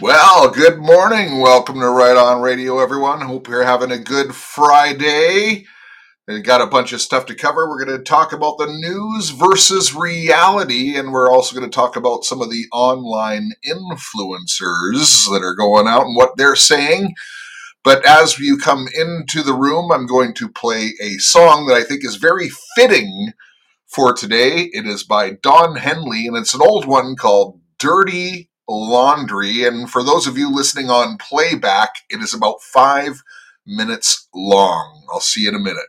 Well, good morning. Welcome to Right On Radio, everyone. Hope you're having a good Friday. We got a bunch of stuff to cover. We're going to talk about the news versus reality, and we're also going to talk about some of the online influencers that are going out and what they're saying. But as you come into the room, I'm going to play a song that I think is very fitting for today. It is by Don Henley, and it's an old one called Dirty Laundry. And for those of you listening on playback, it is about five minutes long. I'll see you in a minute.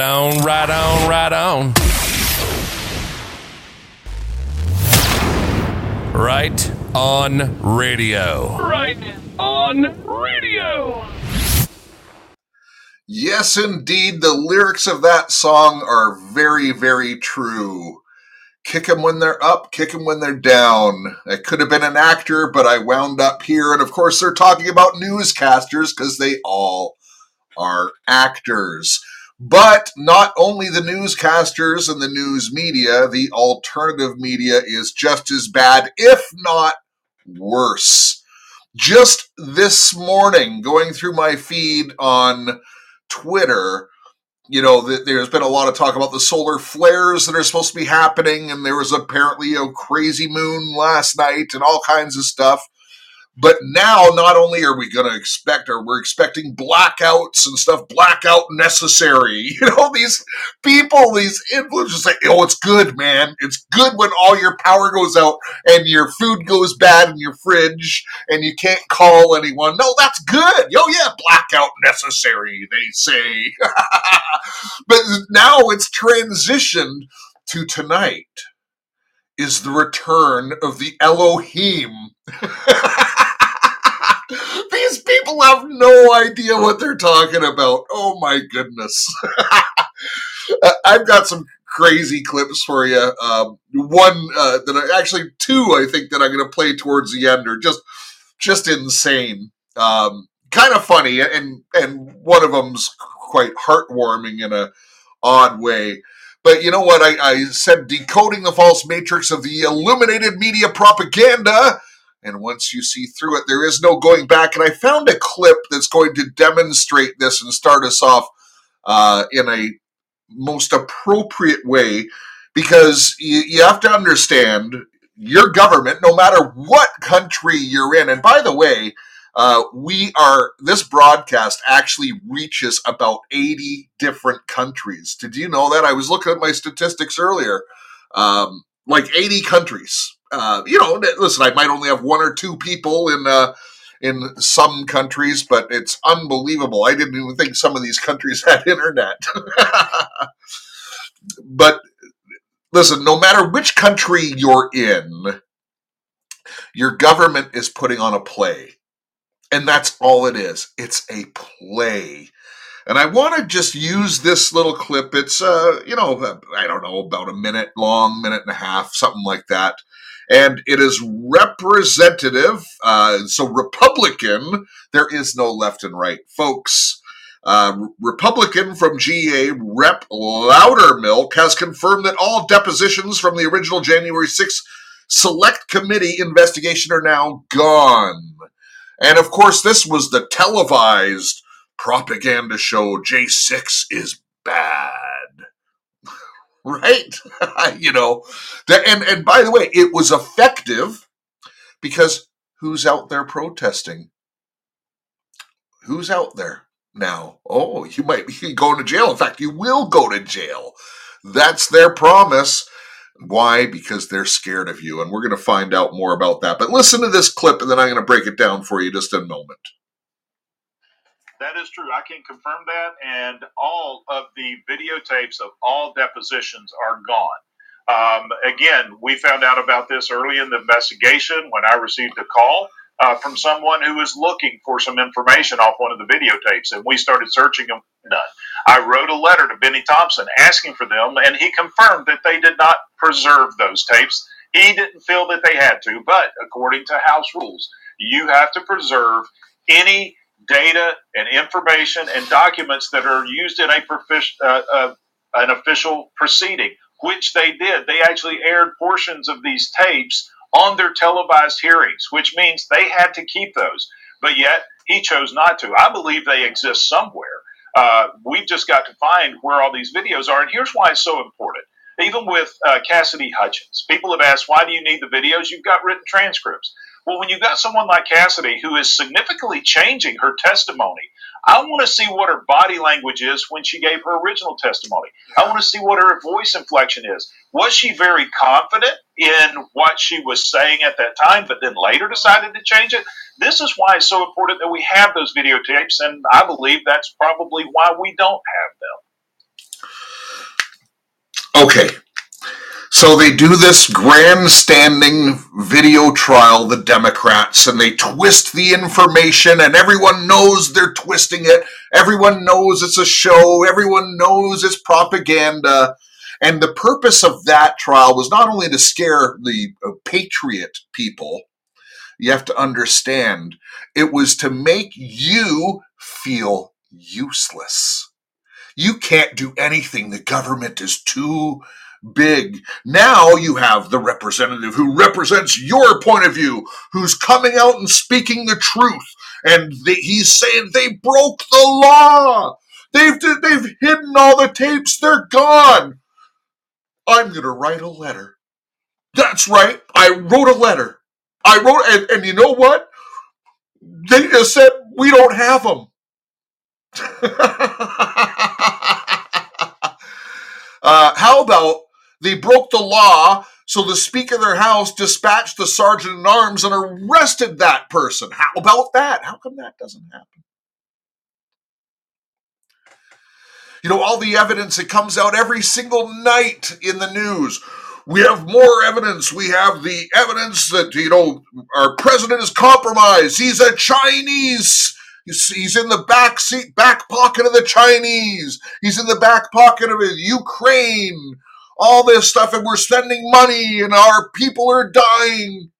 On, right on, right on. Right on radio. Right on radio. Yes, indeed. The lyrics of that song are very, very true. Kick them when they're up, kick them when they're down. I could have been an actor, but I wound up here. And of course, they're talking about newscasters because they all are actors. But not only the newscasters and the news media, the alternative media is just as bad, if not worse. Just this morning, going through my feed on Twitter, you know, there's been a lot of talk about the solar flares that are supposed to be happening, and there was apparently a crazy moon last night and all kinds of stuff. But now, not only are we going to expect, or we're expecting blackouts and stuff, blackout necessary. You know, these people, these influencers say, oh, it's good, man. It's good when all your power goes out and your food goes bad in your fridge and you can't call anyone. No, that's good. Oh, yeah, blackout necessary, they say. but now it's transitioned to tonight is the return of the Elohim. People have no idea what they're talking about. Oh my goodness. I've got some crazy clips for you. Um, one uh, that I actually two I think that I'm going to play towards the end are just just insane. Um, kind of funny and and one of them's quite heartwarming in a odd way. But you know what? I, I said decoding the false matrix of the illuminated media propaganda. And once you see through it, there is no going back. And I found a clip that's going to demonstrate this and start us off uh, in a most appropriate way because you, you have to understand your government, no matter what country you're in. And by the way, uh, we are this broadcast actually reaches about 80 different countries did you know that i was looking at my statistics earlier um, like 80 countries uh, you know listen i might only have one or two people in uh, in some countries but it's unbelievable i didn't even think some of these countries had internet but listen no matter which country you're in your government is putting on a play and that's all it is. It's a play. And I want to just use this little clip. It's, uh, you know, uh, I don't know, about a minute long, minute and a half, something like that. And it is representative. Uh, so, Republican, there is no left and right. Folks, uh, Republican from GA Rep Loudermilk has confirmed that all depositions from the original January 6th Select Committee investigation are now gone. And of course, this was the televised propaganda show J6 is bad. Right? you know, that, and, and by the way, it was effective because who's out there protesting? Who's out there now? Oh, you might be going to jail. In fact, you will go to jail. That's their promise. Why? Because they're scared of you. And we're going to find out more about that. But listen to this clip, and then I'm going to break it down for you just in a moment. That is true. I can confirm that. And all of the videotapes of all depositions are gone. Um, again, we found out about this early in the investigation when I received a call uh, from someone who was looking for some information off one of the videotapes, and we started searching them. None. I wrote a letter to Bennie Thompson asking for them, and he confirmed that they did not preserve those tapes. He didn't feel that they had to, but according to House rules, you have to preserve any data and information and documents that are used in a uh, uh, an official proceeding, which they did. They actually aired portions of these tapes on their televised hearings, which means they had to keep those. But yet he chose not to. I believe they exist somewhere. Uh, we've just got to find where all these videos are. And here's why it's so important. Even with uh, Cassidy Hutchins, people have asked, why do you need the videos? You've got written transcripts. Well, when you've got someone like Cassidy who is significantly changing her testimony, I want to see what her body language is when she gave her original testimony. I want to see what her voice inflection is. Was she very confident in what she was saying at that time, but then later decided to change it? This is why it's so important that we have those videotapes, and I believe that's probably why we don't have them. Okay. So they do this grandstanding video trial, the Democrats, and they twist the information, and everyone knows they're twisting it. Everyone knows it's a show. Everyone knows it's propaganda. And the purpose of that trial was not only to scare the uh, patriot people, you have to understand, it was to make you feel useless. You can't do anything. The government is too big. Now you have the representative who represents your point of view, who's coming out and speaking the truth. And they, he's saying they broke the law. They've, they've hidden all the tapes. They're gone. I'm going to write a letter. That's right. I wrote a letter. I wrote, and, and you know what? They just said, we don't have them. uh, how about they broke the law, so the Speaker of their House dispatched the Sergeant at Arms and arrested that person? How about that? How come that doesn't happen? You know, all the evidence that comes out every single night in the news. We have more evidence. We have the evidence that, you know, our president is compromised. He's a Chinese. He's in the back seat, back pocket of the Chinese. He's in the back pocket of Ukraine. All this stuff, and we're spending money, and our people are dying.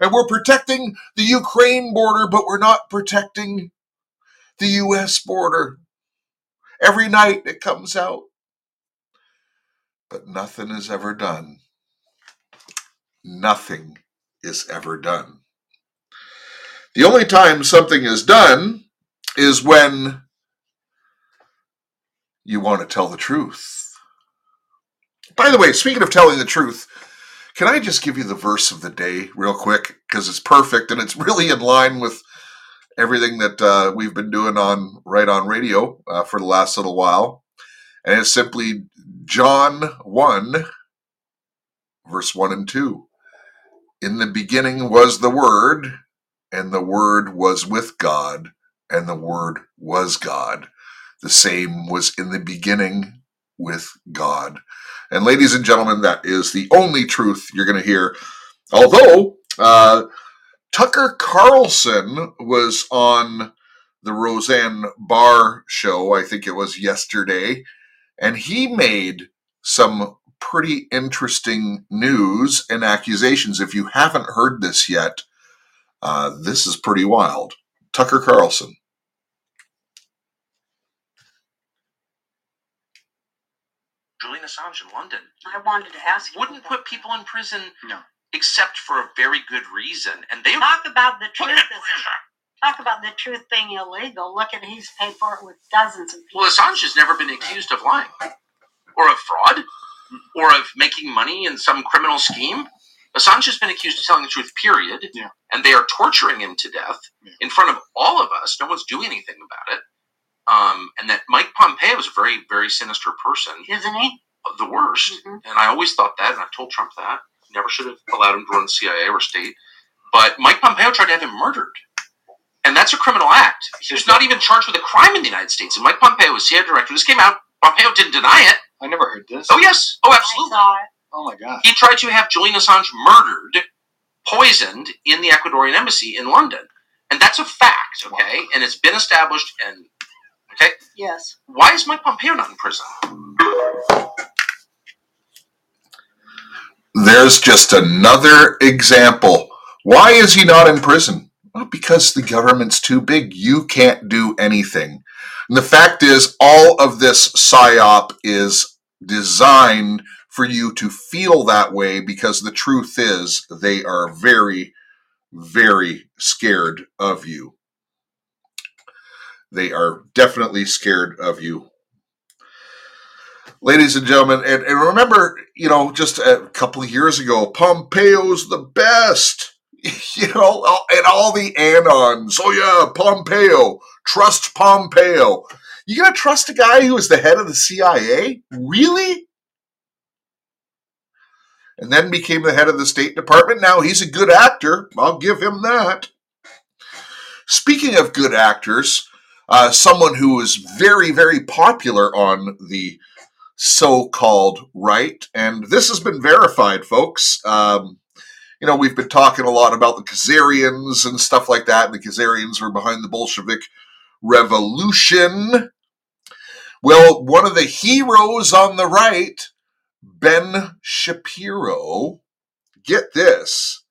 And we're protecting the Ukraine border, but we're not protecting the U.S. border. Every night it comes out. But nothing is ever done. Nothing is ever done. The only time something is done is when you want to tell the truth. By the way, speaking of telling the truth, can I just give you the verse of the day real quick? Because it's perfect and it's really in line with everything that uh, we've been doing on Right On Radio uh, for the last little while. And it's simply John 1, verse 1 and 2. In the beginning was the Word, and the Word was with God, and the Word was God. The same was in the beginning with God. And ladies and gentlemen, that is the only truth you're going to hear. Although, uh, Tucker Carlson was on the Roseanne Barr show, I think it was yesterday, and he made some pretty interesting news and accusations. If you haven't heard this yet, uh, this is pretty wild. Tucker Carlson. Julian Assange in London. I wanted to ask you. Wouldn't put people in prison No. except for a very good reason. And they talk about the truth. Is, talk about the truth being illegal. Look at he's paid for it with dozens of people. Well, Assange has never been accused of lying or of fraud or of making money in some criminal scheme. Assange has been accused of telling the truth, period. Yeah. And they are torturing him to death Yeah. in front of all of us. No one's doing anything about it. Um, and that Mike Pompeo is a very, very sinister person, Isn't he? the worst. Mhm. And I always thought that, and I told Trump that. Never should have allowed him to run the CIA or state. But Mike Pompeo tried to have him murdered. And that's a criminal act. He's not even charged with a crime in the United States. And Mike Pompeo was CIA director. This came out. Pompeo didn't deny it. I never heard this. Oh, yes. Oh, I absolutely. saw it. Oh my god. He tried to have Julian Assange murdered, poisoned in the Ecuadorian embassy in London. And that's a fact, okay? And it's been established. And, okay? Yes. Why is Mike Pompeo not in prison? There's just another example. Why is he not in prison? Well, because the government's too big. You can't do anything. And the fact is, all of this psyop is designed for you to feel that way because the truth is, they are very, very scared of you. They are definitely scared of you ladies and gentlemen, and, and remember, you know, just a couple of years ago, Pompeo's the best. You know, and all the anons. Oh yeah, Pompeo. Trust Pompeo. You gonna trust a guy who is the head of the CIA? Really? And then became the head of the State Department. Now he's a good actor. I'll give him that. Speaking of good actors, uh, someone who is very, very popular on the so called right. And this has been verified, folks. Um, you know, we've been talking a lot about the Khazarians and stuff like that. And the Khazarians were behind the Bolshevik Revolution. Well, one of the heroes on the right, Ben Shapiro, get this.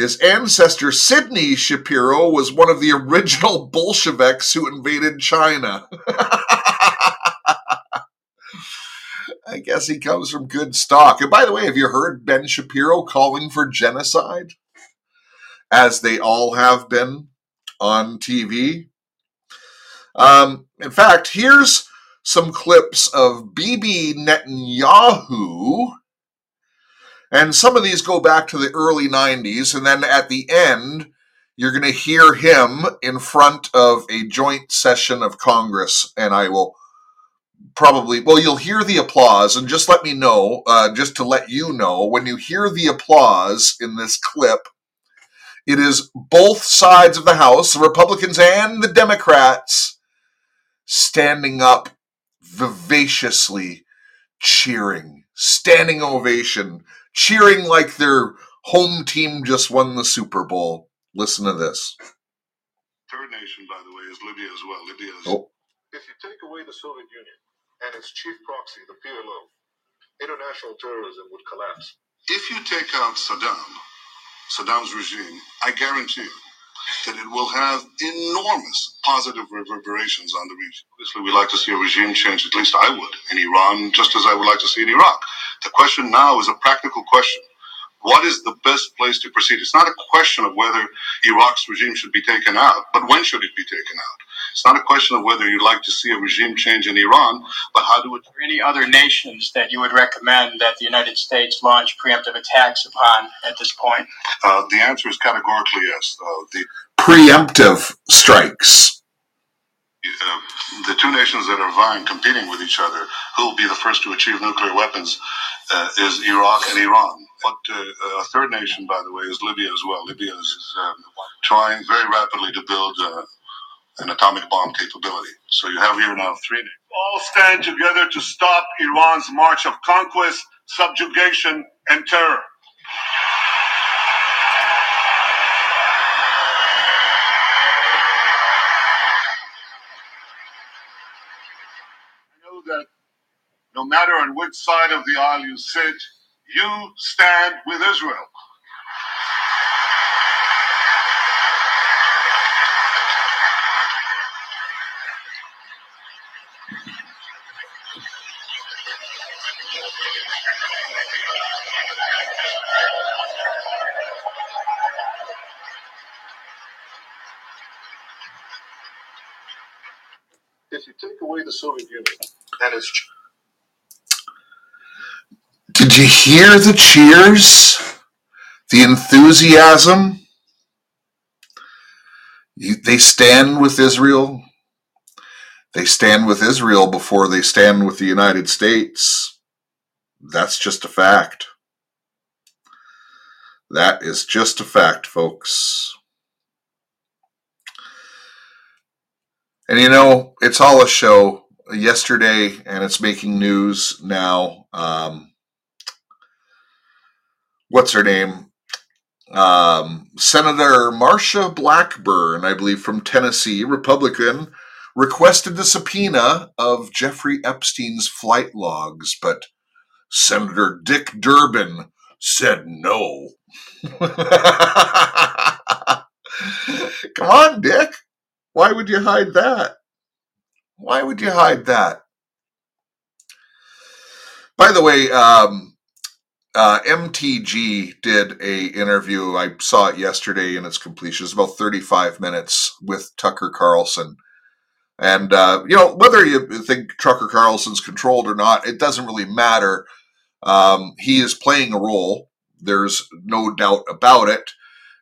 His ancestor, Sidney Shapiro, was one of the original Bolsheviks who invaded China. I guess he comes from good stock. And by the way, have you heard Ben Shapiro calling for genocide? As they all have been on TV. Um, in fact, here's some clips of Bibi Netanyahu. And some of these go back to the early 90s. And then at the end, you're going to hear him in front of a joint session of Congress. And I will probably well you'll hear the applause and just let me know uh, just to let you know when you hear the applause in this clip it is both sides of the house the republicans and the democrats standing up vivaciously cheering standing ovation cheering like their home team just won the super bowl listen to this third nation by the way is libya as well libya is oh. if you take away the soviet union and its chief proxy, the PLO, international terrorism would collapse. If you take out Saddam, Saddam's regime, I guarantee you that it will have enormous positive reverberations on the region. Obviously, we like to see a regime change, at least I would, in Iran, just as I would like to see in Iraq. The question now is a practical question. What is the best place to proceed? It's not a question of whether Iraq's regime should be taken out, but when should it be taken out? It's not a question of whether you'd like to see a regime change in Iran, but how do it. Are any other nations that you would recommend that the United States launch preemptive attacks upon at this point? Uh, the answer is categorically yes. Uh, the preemptive strikes. Uh, the two nations that are vying, competing with each other, who will be the first to achieve nuclear weapons, uh, is Iraq and Iran. But uh, a third nation, by the way, is Libya as well. Libya is um, trying very rapidly to build uh, an atomic bomb capability. So you have here now three. All stand together to stop Iran's march of conquest, subjugation, and terror. I know that no matter on which side of the aisle you sit, you stand with Israel. If you take away the Soviet Union and its. Did you hear the cheers? The enthusiasm? You, they stand with Israel. They stand with Israel before they stand with the United States. That's just a fact. That is just a fact, folks. And you know, it's all a show. Yesterday, and it's making news now. Um, what's her name? Um, Senator Marsha Blackburn, I believe, from Tennessee, Republican, requested the subpoena of Jeffrey Epstein's flight logs, but Senator Dick Durbin said no. Come on, Dick. Why would you hide that? Why would you hide that? By the way, um, uh, MTG did a interview. I saw it yesterday in its completion. It's about 35 minutes with Tucker Carlson. And, uh, you know, whether you think Tucker Carlson's controlled or not, it doesn't really matter. Um, he is playing a role. There's no doubt about it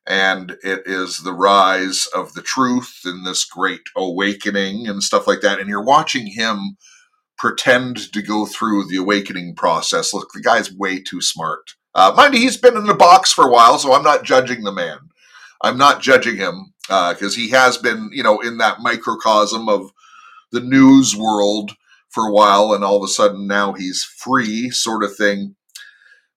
and it is the rise of the truth and this great awakening and stuff like that. And you're watching him pretend to go through the awakening process. Look, the guy's way too smart. Uh, mind you, he's been in the box for a while, so I'm not judging the man. I'm not judging him because uh, he has been, you know, in that microcosm of the news world for a while and all of a sudden now he's free, sort of thing.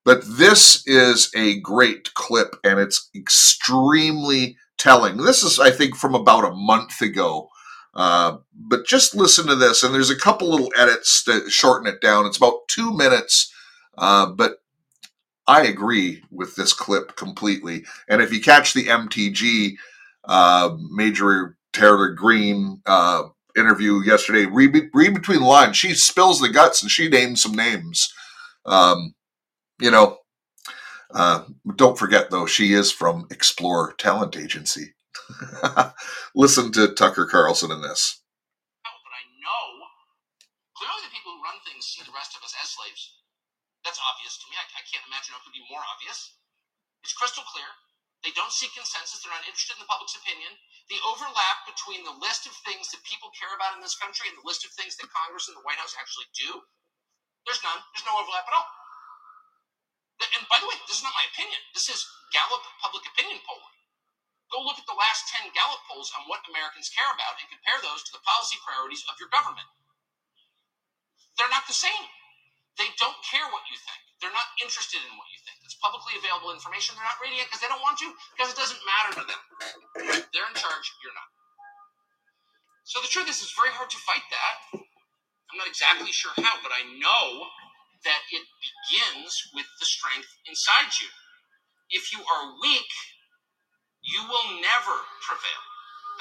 But this is a great clip and it's extremely telling. This is, I think, from about a month ago. Uh, but just listen to this, and there's a couple little edits to shorten it down. It's about two minutes, uh, but I agree with this clip completely. And if you catch the MTG uh, Marjorie Taylor Greene uh, interview yesterday, read, read between the lines. She spills the guts and she names some names. Um, you know, uh, don't forget though, she is from Explore Talent Agency. Listen to Tucker Carlson in this. But I know clearly the people who run things see the rest of us as slaves. That's obvious to me. I, I can't imagine it could be more obvious. It's crystal clear. They don't seek consensus. They're not interested in the public's opinion. The overlap between the list of things that people care about in this country and the list of things that Congress and the White House actually do, there's none. There's no overlap at all. And by the way, this is not my opinion. This is Gallup public opinion polling. Go look at the last 10 Gallup polls on what Americans care about and compare those to the policy priorities of your government. They're not the same. They don't care what you think. They're not interested in what you think. It's publicly available information. They're not reading it because they don't want to, because it doesn't matter to them. They're in charge, you're not. So the truth is, it's very hard to fight that. I'm not exactly sure how, but I know that it begins with the strength inside you. If you are weak, you will never prevail.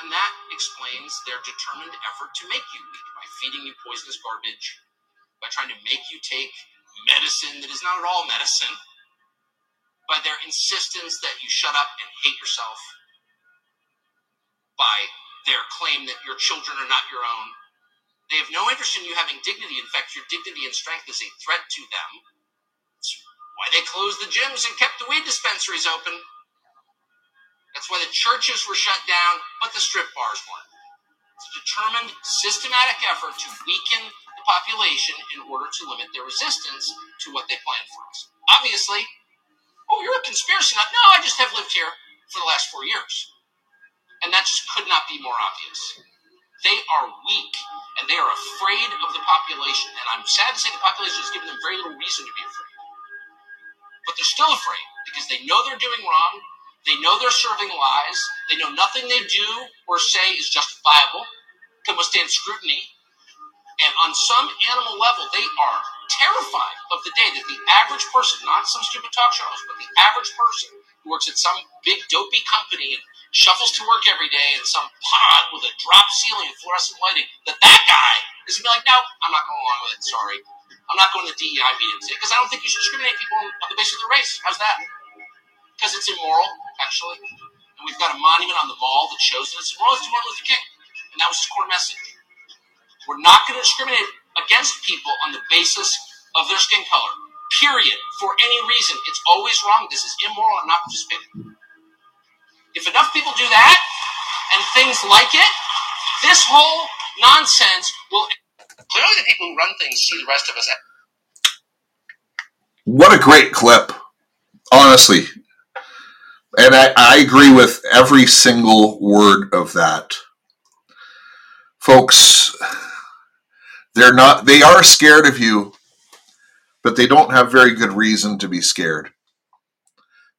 And that explains their determined effort to make you weak by feeding you poisonous garbage, by trying to make you take medicine that is not at all medicine, by their insistence that you shut up and hate yourself, by their claim that your children are not your own. They have no interest in you having dignity. In fact, your dignity and strength is a threat to them. That's why they closed the gyms and kept the weed dispensaries open. That's why the churches were shut down, but the strip bars weren't. It's a determined, systematic effort to weaken the population in order to limit their resistance to what they plan for us. Obviously, oh, you're a conspiracy nut. No, I just have lived here for the last four years. And that just could not be more obvious. They are weak and they are afraid of the population. And I'm sad to say the population has given them very little reason to be afraid. But they're still afraid because they know they're doing wrong. They know they're serving lies. They know nothing they do or say is justifiable, can withstand scrutiny, and on some animal level, they are terrified of the day that the average person, not some stupid talk show host, but the average person who works at some big dopey company and shuffles to work every day in some pod with a drop ceiling and fluorescent lighting, that that guy is going to be like, no, I'm not going along with it. Sorry. I'm not going to DEI meetings because I don't think you should discriminate people on the basis of their race. How's that? Because it's immoral, actually. And we've got a monument on the mall that shows that it's immoral. It's Martin Luther King. And that was his core message. We're not going to discriminate against people on the basis of their skin color. Period. For any reason. It's always wrong. This is immoral. I'm not participating. If enough people do that and things like it, this whole nonsense will. Clearly, the people who run things see the rest of us. What a great clip. Honestly. And I, I agree with every single word of that. Folks, they're not they are scared of you, but they don't have very good reason to be scared.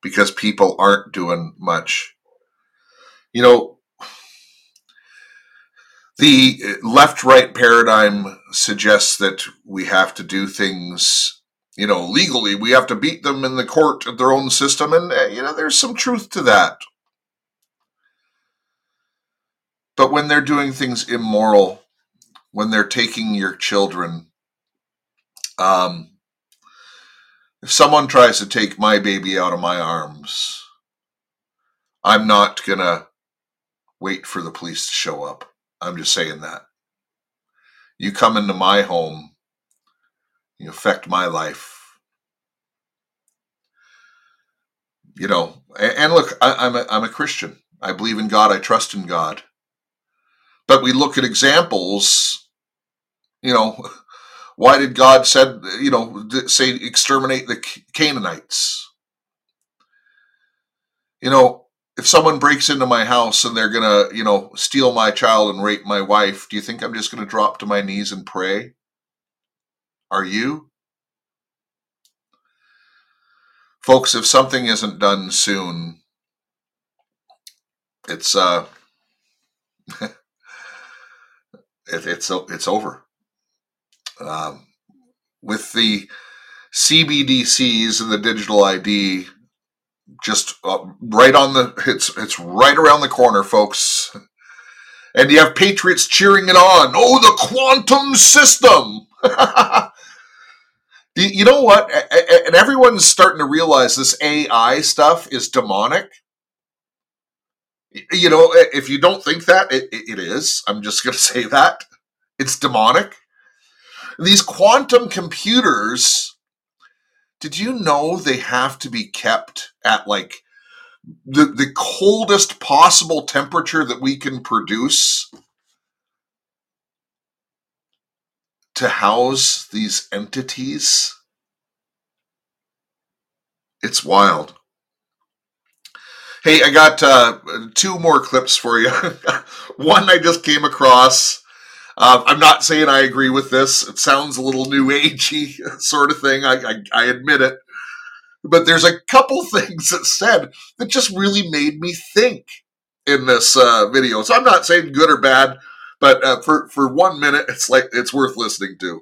Because people aren't doing much. You know, the left right paradigm suggests that we have to do things, you know, legally. We have to beat them in the court of their own system. And, uh, you know, there's some truth to that. But when they're doing things immoral, when they're taking your children, um, if someone tries to take my baby out of my arms, I'm not going to wait for the police to show up. I'm just saying that. You come into my home, you affect my life. You know, and, look, I, I'm a, I'm a Christian. I believe in God. I trust in God. But we look at examples. You know, why did God said you know say exterminate the Canaanites? You know, if someone breaks into my house and they're gonna, you know, steal my child and rape my wife, do you think I'm just gonna drop to my knees and pray? Are you? Folks, if something isn't done soon, it's uh it, it's it's over. Um, with the CBDCs and the digital ID just uh, right on the it's it's right around the corner folks. And you have patriots cheering it on. Oh the quantum system. You know what? And everyone's starting to realize this ai stuff is demonic. You know if you don't think that it, it is. I'm just going to say that. It's demonic. These quantum computers did you know they have to be kept at like the, the coldest possible temperature that we can produce to house these entities? It's wild. Hey, I got uh, two more clips for you. One I just came across. Uh, I'm not saying I agree with this. It sounds a little new agey sort of thing. I, I, I admit it. But there's a couple things that said that just really made me think in this uh, video. So I'm not saying good or bad, but uh, for for one minute, it's like it's worth listening to.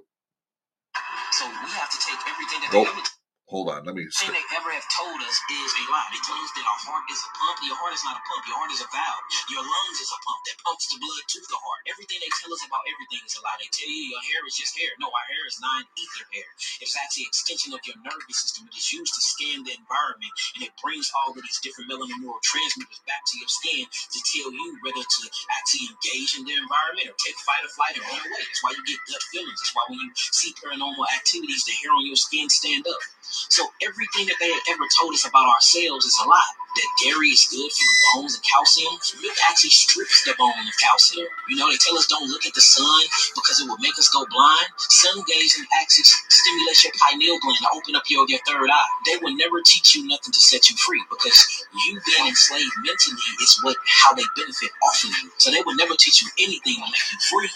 So we have to take everything that hold on, let me. thing they ever have told us is a lie. They told us that our heart is a pump. Your heart is not a pump. Your heart is a valve. Your lungs is a pump that pumps the blood to the heart. Everything they tell us about everything is a lie. They tell you your hair is just hair. No, our hair is non-ether hair. It's actually an extension of your nervous system. It is used to scan the environment, and it brings all of these different melanin neurotransmitters back to your skin to tell you whether to actually engage in the environment or take fight or flight and run away. That's why you get gut feelings. That's why when you see paranormal activities, the hair on your skin stand up. So everything that they have ever told us about ourselves is a lie. That dairy is good for the bones and calcium. Milk actually strips the bone of calcium. You know, they tell us don't look at the sun because it will make us go blind. Sun gazing actually stimulates your pineal gland to open up your, your third eye. They will never teach you nothing to set you free because you being enslaved mentally is what how they benefit off of you. So they will never teach you anything to make you free.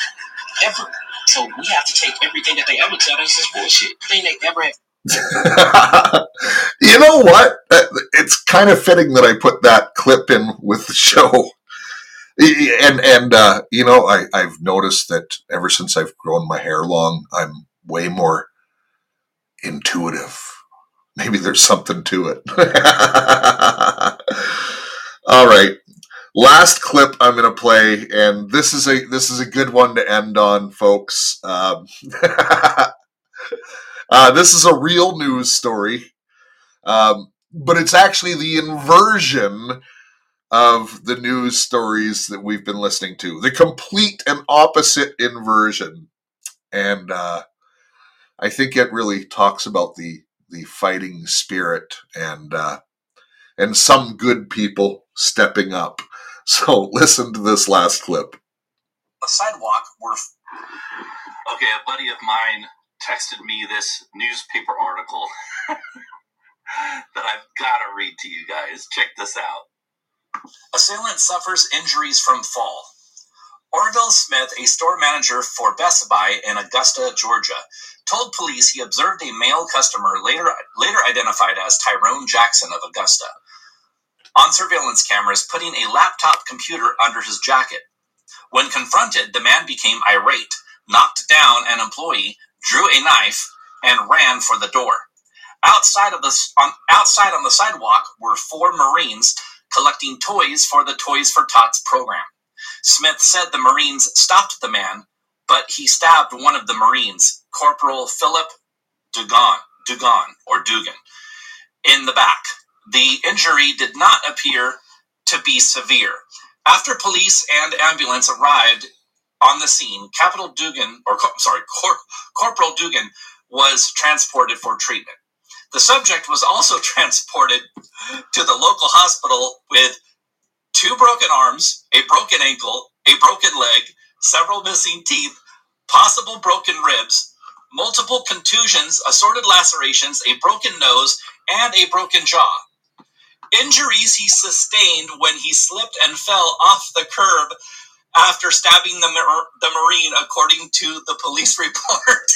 Ever. So we have to take everything that they ever tell us is bullshit. Everything they ever have you know what? Uh, It's kind of fitting that I put that clip in with the show. And and uh, you know, I, I've noticed that ever since I've grown my hair long, I'm way more intuitive. Maybe there's something to it. All right. Last clip I'm going to play, and this is a this is a good one to end on, folks. Um, uh, this is a real news story, um, but it's actually the inversion of the news stories that we've been listening to. The complete and opposite inversion, and uh, I think it really talks about the the fighting spirit and uh, and some good people stepping up. So listen to this last clip. a sidewalk where Okay, a buddy of mine texted me this newspaper article that I've got to read to you guys. Check this out. assailant suffers injuries from fall. Orville Smith, a store manager for Best Buy in Augusta, Georgia, told police he observed a male customer later later identified as Tyrone Jackson of Augusta on surveillance cameras putting a laptop computer under his jacket. When confronted, the man became irate, knocked down an employee, drew a knife, and ran for the door. Outside of the on, outside on the sidewalk were four Marines collecting toys for the Toys for Tots program. Smith said the Marines stopped the man, but he stabbed one of the Marines, Corporal Philip Dugan, Dugan or Dugan, in the back. The injury did not appear to be severe. After police and ambulance arrived on the scene, Capital Dugan, or sorry, Cor- Corporal Dugan was transported for treatment. The subject was also transported to the local hospital with two broken arms, a broken ankle, a broken leg, several missing teeth, possible broken ribs, multiple contusions, assorted lacerations, a broken nose, and a broken jaw. Injuries he sustained when he slipped and fell off the curb after stabbing the, mar- the Marine, according to the police report.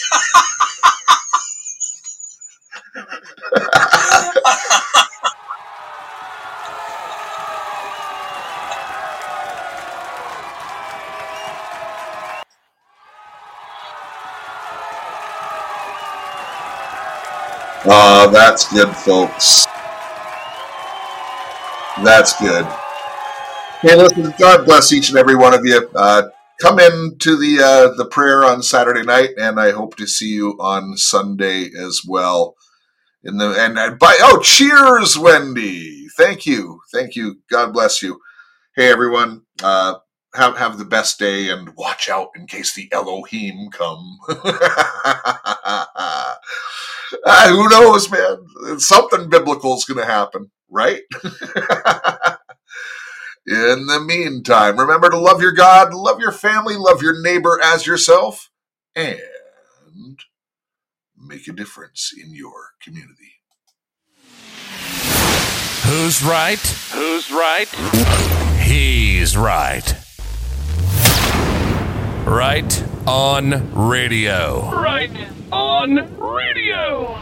Oh, that's good, folks. That's good. Hey, listen, God bless each and every one of you. Uh, come in to the uh, the prayer on Saturday night, and I hope to see you on Sunday as well. In the and, by oh, cheers, Wendy. Thank you, thank you. God bless you. Hey, everyone. Uh, have have the best day, and watch out in case the Elohim come. Uh, who knows, man? Something biblical is going to happen, right? In the meantime, remember to love your God, love your family, love your neighbor as yourself, and make a difference in your community. Who's right? Who's right? He's right. Right on radio. Right on radio.